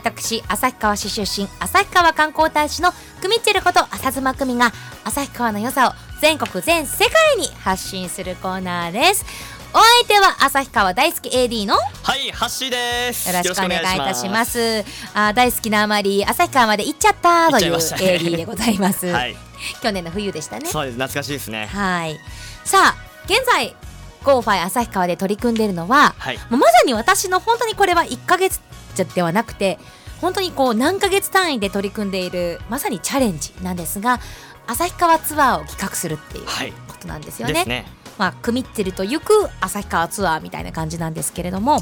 私旭川市出身旭川観光大使のくみっちること浅妻久美が旭川の良さを全国全世界に発信するコーナーです。お相手は旭川大好き AD のはい、ハッシーです。よろしくお願いいたします。あ大好きなあまり旭川まで行っちゃったという AD でございます、はい、去年の冬でしたね。そうです、懐かしいですね。はい。さあ現在 GO ファイ旭川で取り組んでいるのははい、もうまさに私の本当にこれは1ヶ月ではなくて本当にこう何ヶ月単位で取り組んでいるまさにチャレンジなんですが旭川ツアーを企画するっていうはいことなんですよね。ですね。まあ、組みってると行く旭川ツアーみたいな感じなんですけれども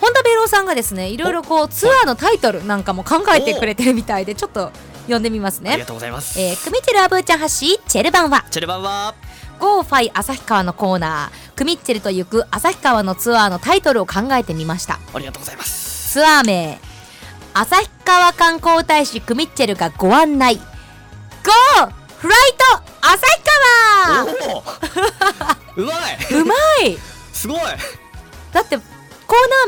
本田ベローさんがですねいろいろこうツアーのタイトルなんかも考えてくれてるみたいでちょっと読んでみますねありが。とうございます。えー、組てるアブーちゃん発信チェル版はチェルバンは、GO ファイ旭川のコーナー組みってると行く旭川のツアーのタイトルを考えてみました。ありがとうございます。ツアー名。旭川観光大使クミッチェルがご案内。GO! フライト！旭川！うまい。うまい！すごい。だってコー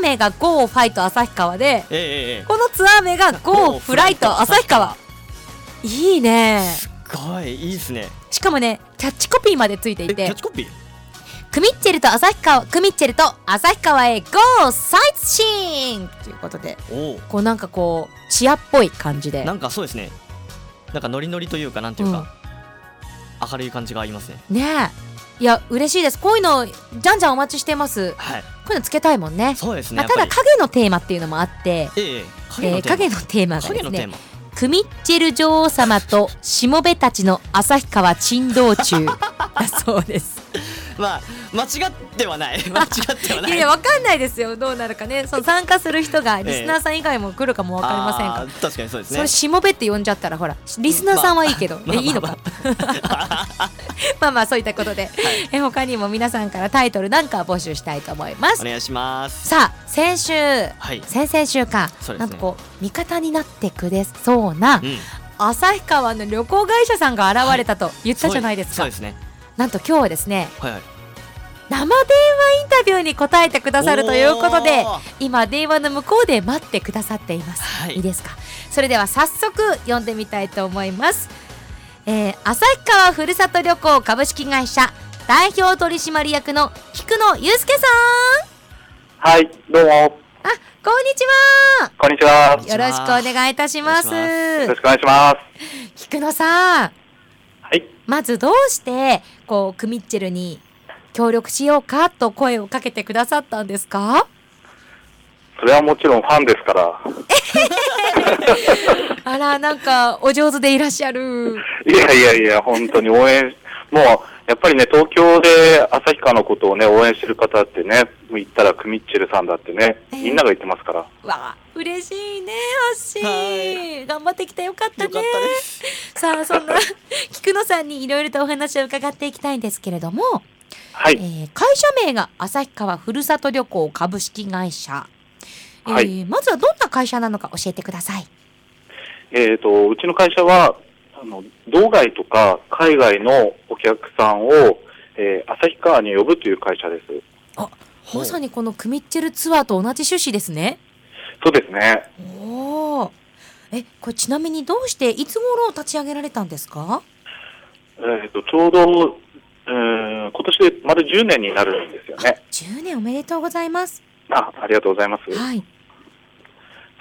ナー名が GO ファイト旭川でええええこのツアー名が GO フライト旭川。いいね。すごい、いいですね。しかもねキャッチコピーまでついてえ、いて。キャッチコピー？クミッチェルと旭川クミッチェルと旭川へ GO サイトシーンということで。こうなんかこうチアっぽい感じでなんかそうですね。なんかノリノリというか、なんていうか。明るい感じがありますね。ねえいや嬉しいですこういうのじゃんじゃんお待ちしてますこはい。ういうのつけたいもんねそうですね。まあ、ただ影のテーマっていうのもあって、ええええ、影のテー影のテーマがですね。クミッチェル女王様としもべたちの旭川珍道中 だそうですまあ、間違ってはない。間違ってはないい。やわかんないですよどうなるかねその参加する人がリスナーさん以外も来るかもわかりませんから、あー確かにそうですそれね。しもべって呼んじゃったらほらリスナーさんはいいけど、まあえいいのか まあまあそういったことで、え他にも皆さんからタイトルなんか募集したいと思いますお願いします。さあ先週はい。先々週か、ねなんとこう味方になってくれそうなうん。旭川の旅行会社さんが現れたと言ったじゃないですか、そうですね。なんと今日はですねはいはい。生電話インタビューに答えてくださるということで今電話の向こうで待ってくださっています、はい。いいですか？それでは早速読んでみたいと思います、えー、旭川ふるさと旅行株式会社代表取締役の菊野祐介さはい、どうも、んあこんにちは。こんにちは。よろしくお願いいたします。よろしくお願いします。菊野さん。はい、まずどうしてこうクミッチェルに協力しようかと声をかけてくださったんですか？それはもちろんファンですから。あらなんかお上手でいらっしゃる。いやいやいや、本当に応援、もう、やっぱりね、東京で旭川のことをね、応援してる方ってね、言ったらクミッチェルさんだってね、ええ。みんなが言ってますから。わあ嬉しいねハッシはー頑張ってきてよかったね。た。さあそんな菊野さんにいろいろとお話を伺っていきたいんですけれども、はい、えー会社名が旭川ふるさと旅行株式会社、えーはい。まずはどんな会社なのか教えてください。えっ、と、うちの会社は、あの、道外とか海外のお客さんを、えー旭川に呼ぶという会社です。あまさにこのクミッチェルツアーと同じ趣旨ですね。そうですね。おおえこれちなみにどうしていつ頃立ち上げられたんですか？えっ、と、ちょうど、えー今年で丸10年になるんですよね。10年おめでとうございますあ、ありがとうございます。はい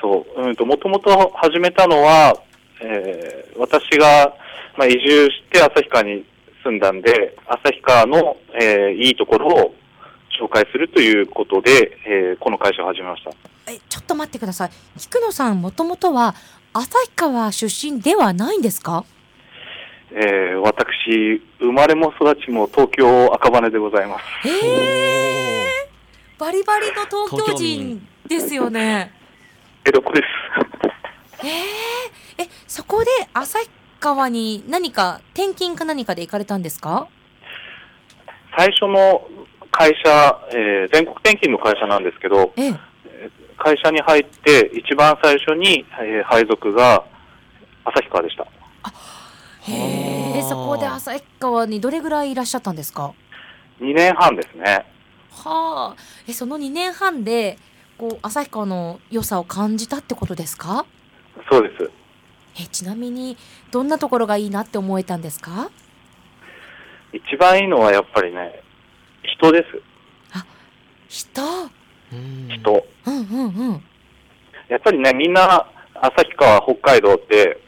そう、うんと、もともと始めたのは、えー私が、まあ、移住して旭川に住んだんで、旭川の、えーいいところを紹介するということで、えーこの会社を始めました。えちょっと待ってください菊野さんもともとは旭川出身ではないんですか？えー私、生まれも育ちも東京赤羽でございます。ええバリバリの東京人民ですよね江戸っ子です。えええそこで旭川に何か転勤か何かで行かれたんですか？最初の会社、えー全国転勤の会社なんですけど、ええ会社に入って一番最初に、えー配属が旭川でした。へえそこで旭川にどれぐらいいらっしゃったんですか？2年半ですね。はあ。え、その2年半で、こう、旭川の良さを感じたってことですか？そうです。え、ちなみに、どんなところがいいなって思えたんですか？一番いいのはやっぱりね、人です。人？うん人。うんうんうん。やっぱりね、みんな、旭川、北海道って、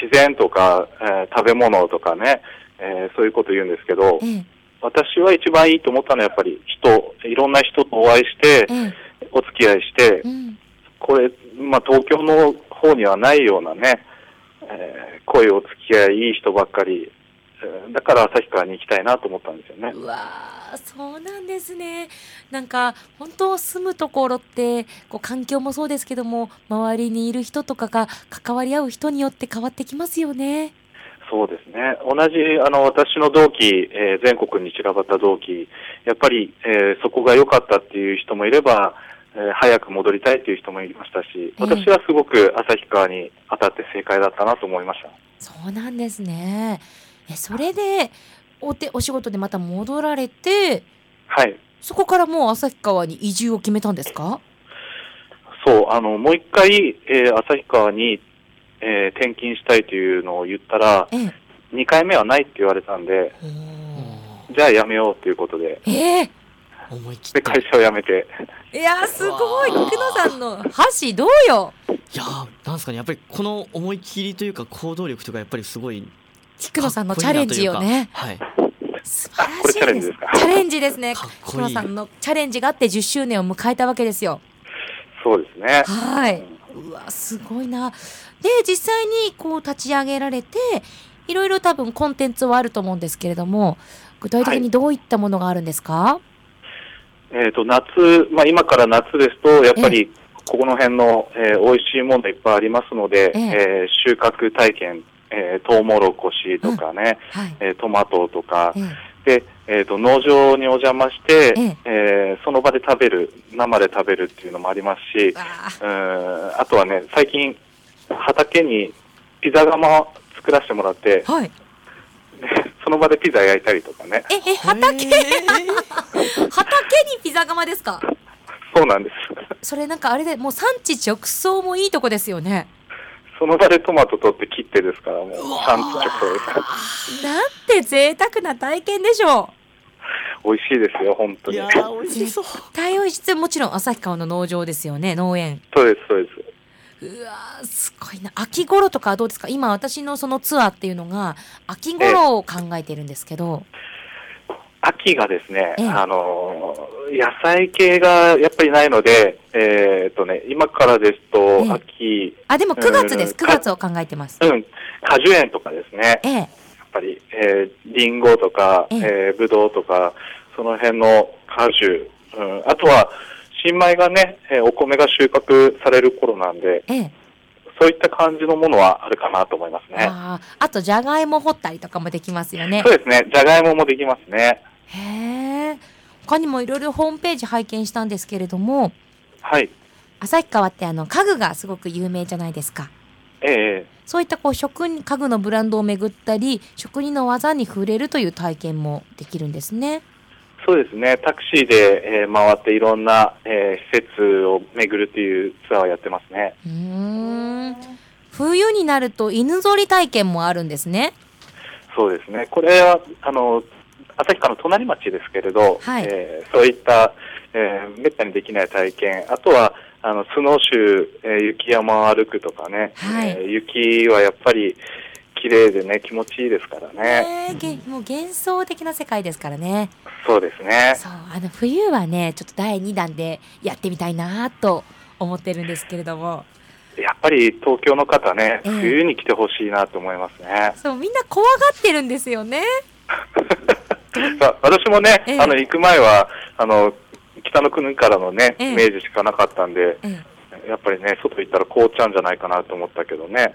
自然とか、えー食べ物とかね、えーそういうこと言うんですけど、ええ、私は一番いいと思ったのはやっぱり人、いろんな人とお会いして、ええ、お付き合いしてう、ん。これ、まあ、東京の方にはないようなね、えーこういうお付き合い、いい人ばっかり、えーだから旭川に行きたいなと思ったんですよね。うわーそうなんですね。なんか、本当住むところって、こう、環境もそうですけども、周りにいる人とかが関わり合う人によって変わってきますよね。そうですね。同じ、あの、私の同期、えー全国に散らばった同期、やっぱり、えーそこが良かったっていう人もいれば、えー早く戻りたいっていう人もいましたし、私はすごく旭川に当たって正解だったなと思いました。そうなんですね。え、それで、お手、お仕事でまた戻られて、はい。そこからもう旭川に移住を決めたんですか？そう、あの、もう一回、えー旭川に、えー転勤したいというのを言ったら、ええ。2回目はないって言われたんで、おじゃあやめようということで、ええー。思い切っで、て会社を辞めて、いやーすごい。久野さんの箸どうよ。いやーなんですかね。やっぱりこの思い切りというか行動力とかやっぱりすごい久野さんのチャレンジをね。かっこい素晴らしいですか？チャレンジですね。かっこいい。久野さんのチャレンジがあって10周年を迎えたわけですよ。そうですね。はい。うわすごいな。で実際にこう立ち上げられていろいろ多分コンテンツはあると思うんですけれども具体的にどういったものがあるんですか、えっ、と、夏、まあ今から夏ですと、やっぱり、ここの辺の、えー美味しいものいっぱいありますので、ええ。えー収穫体験、えートウモロコシとかね、はい。えートマトとかえ、で、えっ、と、農場にお邪魔して、ええ。ーその場で食べる、生で食べるっていうのもありますしうーんあとはね、最近、畑にピザ窯作らせてもらって、はい。で その場でピザ焼いたりとかね。ええ畑？畑にピザ窯ですか？そうなんです。それなんかあれでもう産地直送もいいとこですよねその場でトマト取って切ってですから、もう、産地直送です。なんて贅沢な体験でしょう。美味しいですよ、本当に。いや。ー美味しそう。対応室もちろん旭川の農場ですよね農園。そうです、そうです。うわーすごいな。秋頃とかはどうですか？今私のそのツアーっていうのが秋頃を考えてるんですけど、秋がですね、ええ。あのー野菜系がやっぱりないので、えーっとね、今からですと、ええ。秋、あでも9月です。うん9月を考えてます。うん、果樹園とかですね、ええ。やっぱり、えー、リンゴとか、ええ。えー、ブドウとか、その辺の果樹、うん、あとは、新米がね、えーお米が収穫される頃なんで、ええそういった感じのものはあるかなと思いますね。あーあとじゃがいも掘ったりとかもできますよねそうですね、じゃがいももできますね。へえ他にもいろいろホームページ拝見したんですけれどもはい。旭川ってあの家具がすごく有名じゃないですかええそういったこう職人家具のブランドを巡ったり職人の技に触れるという体験もできるんですね。そうですね、タクシーで、えー回っていろんな、えー施設を巡るというツアーをやってますね。うーん。冬になると犬ぞり体験もあるんですね。そうですね、これは、あの、旭川の隣町ですけれど、はい。えーそういった、えーめったにできない体験、あとは、あの、スノーシュー、えー雪山を歩くとかね、はい。えー雪はやっぱり綺麗でね、気持ちいいですからね。もう幻想的な世界ですからね。そうですね。そうあの冬はねちょっと第2弾でやってみたいなと思ってるんですけれどもやっぱり東京の方ね、ええ冬に来てほしいなと思いますね。そうみんな怖がってるんですよね。私もね、ええあの行く前はあの北の国からのね、ええイメージしかなかったんで、えやっぱりね外行ったら凍っちゃうんじゃないかなと思ったけどね。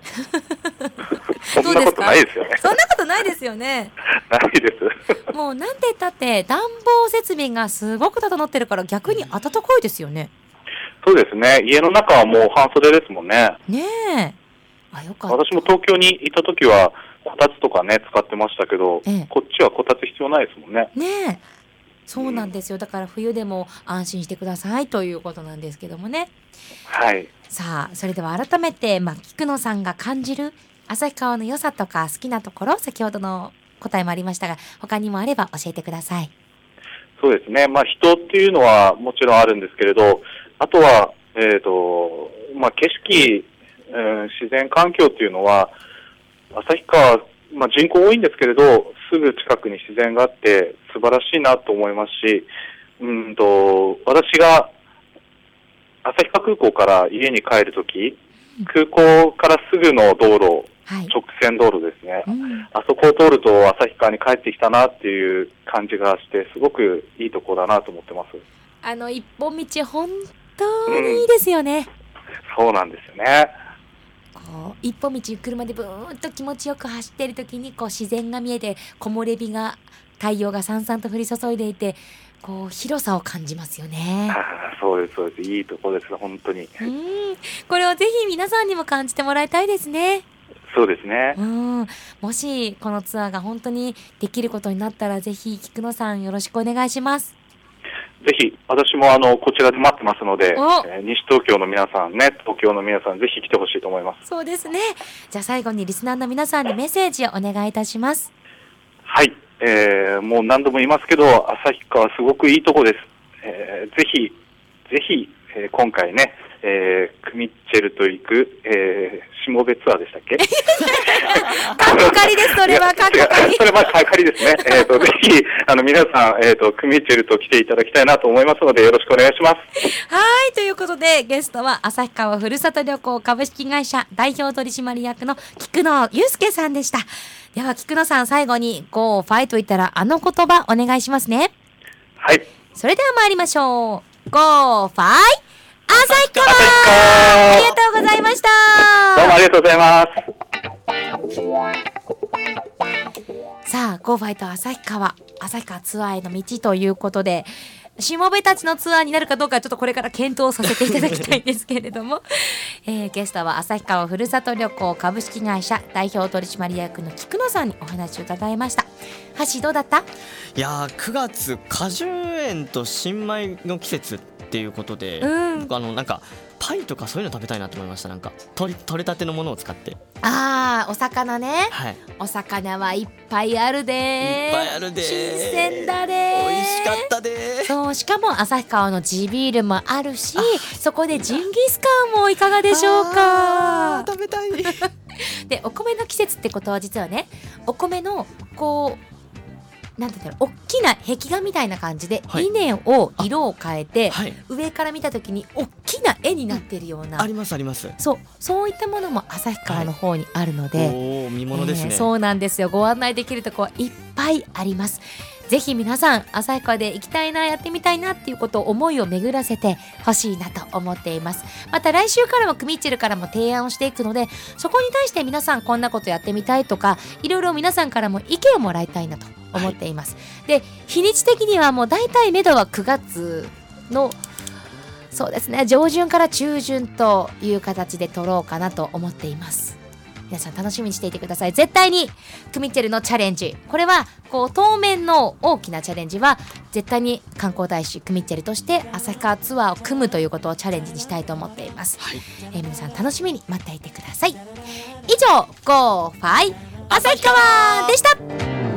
そどんなことないですよねえ。そんなことないですよね。ないです。もうなんて言ったって暖房設備がすごく整ってるから逆に暖かいですよね。そうですね。家の中はもう半袖ですもんね。ねえ。あよかった。私も東京にいた時はこたつとかね使ってましたけど、ええこっちはこたつ必要ないですもんね。ねえ。そうなんですよだから冬でも安心してくださいということなんですけどもねはい。さあそれでは改めて、まあ、菊野さんが感じる旭川の良さとか好きなところ先ほどの答えもありましたが他にもあれば教えてください。そうですね。まあ人っていうのはもちろんあるんですけれど、あとは、えっ、と、まあ景色、うん、自然環境っていうのは、旭川、まあ人口多いんですけれど、すぐ近くに自然があって素晴らしいなと思いますし、うんと、私が旭川空港から家に帰るとき、空港からすぐの道路、はい。直線道路ですね。うんあそこを通ると旭川に帰ってきたなっていう感じがして、すごくいいところだなと思ってます。あの一本道本当にいいですよね。そうなんですよね。こう一本道車でブーンと気持ちよく走ってる時にこう自然が見えて木漏れ日が太陽がさんさんと降り注いでいてこう広さを感じますよね。そうです、そうです。いいところです、本当に。うん、これをぜひ皆さんにも感じてもらいたいですね。そうですねう。ん、もしこのツアーが本当にできることになったらぜひ菊野さんよろしくお願いします。ぜひ、私もあの、こちらで待ってますので、えおー西東京の皆さんね、東京の皆さん、ぜひ来てほしいと思います。そうですね。じゃあ最後にリスナーの皆さんにメッセージをお願いいたします。はい。えー、もう何度も言いますけど、旭川すごくいいとこです。えー、ぜひ、ぜひ、えー今回ね、えー、クミッチェルと行く、えー、しもべツアーでしたっけ？カッコ仮です、それはカッコ仮違う。それは仮ですね。えっ、と、ぜひ、あの、皆さん、えっ、と、クミッチェルと来ていただきたいなと思いますので、よろしくお願いします。はい、ということで、ゲストは旭川ふるさと旅行株式会社代表取締役の菊野祐介さんでした。では、菊野さん、最後に Go ファイと言ったら、あの言葉お願いしますね。はい。それでは参りましょう。Go ファイ旭川ありがとうございましたどうもありがとうございます。さあ、 Go Fight 旭川、旭川ツアーへの道ということで、しもべたちのツアーになるかどうかちょっとこれから検討させていただきたいんですけれども、えーゲストは旭川ふるさと旅行株式会社代表取締役の菊野さんにお話を伺いました。ハッシーどうだった？いやー9月果樹園と新米の季節っていうことで、うん。僕あのなんかパイとかそういうの食べたいなと思いましたなんか。取り取れたてのものを使って。あー、お魚ね。はい。お魚はいっぱいあるでいっぱいあるで新鮮だで美味しかったでそうしかも旭川の地ビールもあるしそこでジンギスカンもいかがでしょうか。食べたい。でお米の季節ってことは実はねお米のこうなんて言うんだろう大きな壁画みたいな感じで、はい。稲を色を変えて、はい。上から見た時に大きな絵になってるような、ありますあります。そう。そういったものも旭川の方にあるので、おお見物ですね、えーそうなんですよ。ご案内できるとこはいっぱいあります。ぜひ皆さん旭川で行きたいなやってみたいなっていうことを思いを巡らせてほしいなと思っています。また来週からもクミッチェルからも提案をしていくのでそこに対して皆さんこんなことやってみたいとかいろいろ皆さんからも意見をもらいたいなと思っています、で日にち的にはもう大体目処は9月のそうですね上旬から中旬という形で取ろうかなと思っています。皆さん楽しみにしていてください。絶対にクミッチェルのチャレンジ。これはこう当面の大きなチャレンジは絶対に観光大使クミッチェルとして旭川ツアーを組むということをチャレンジにしたいと思っています、はい。えー皆さん楽しみに待っていてください。以上 GO ファイ旭川でした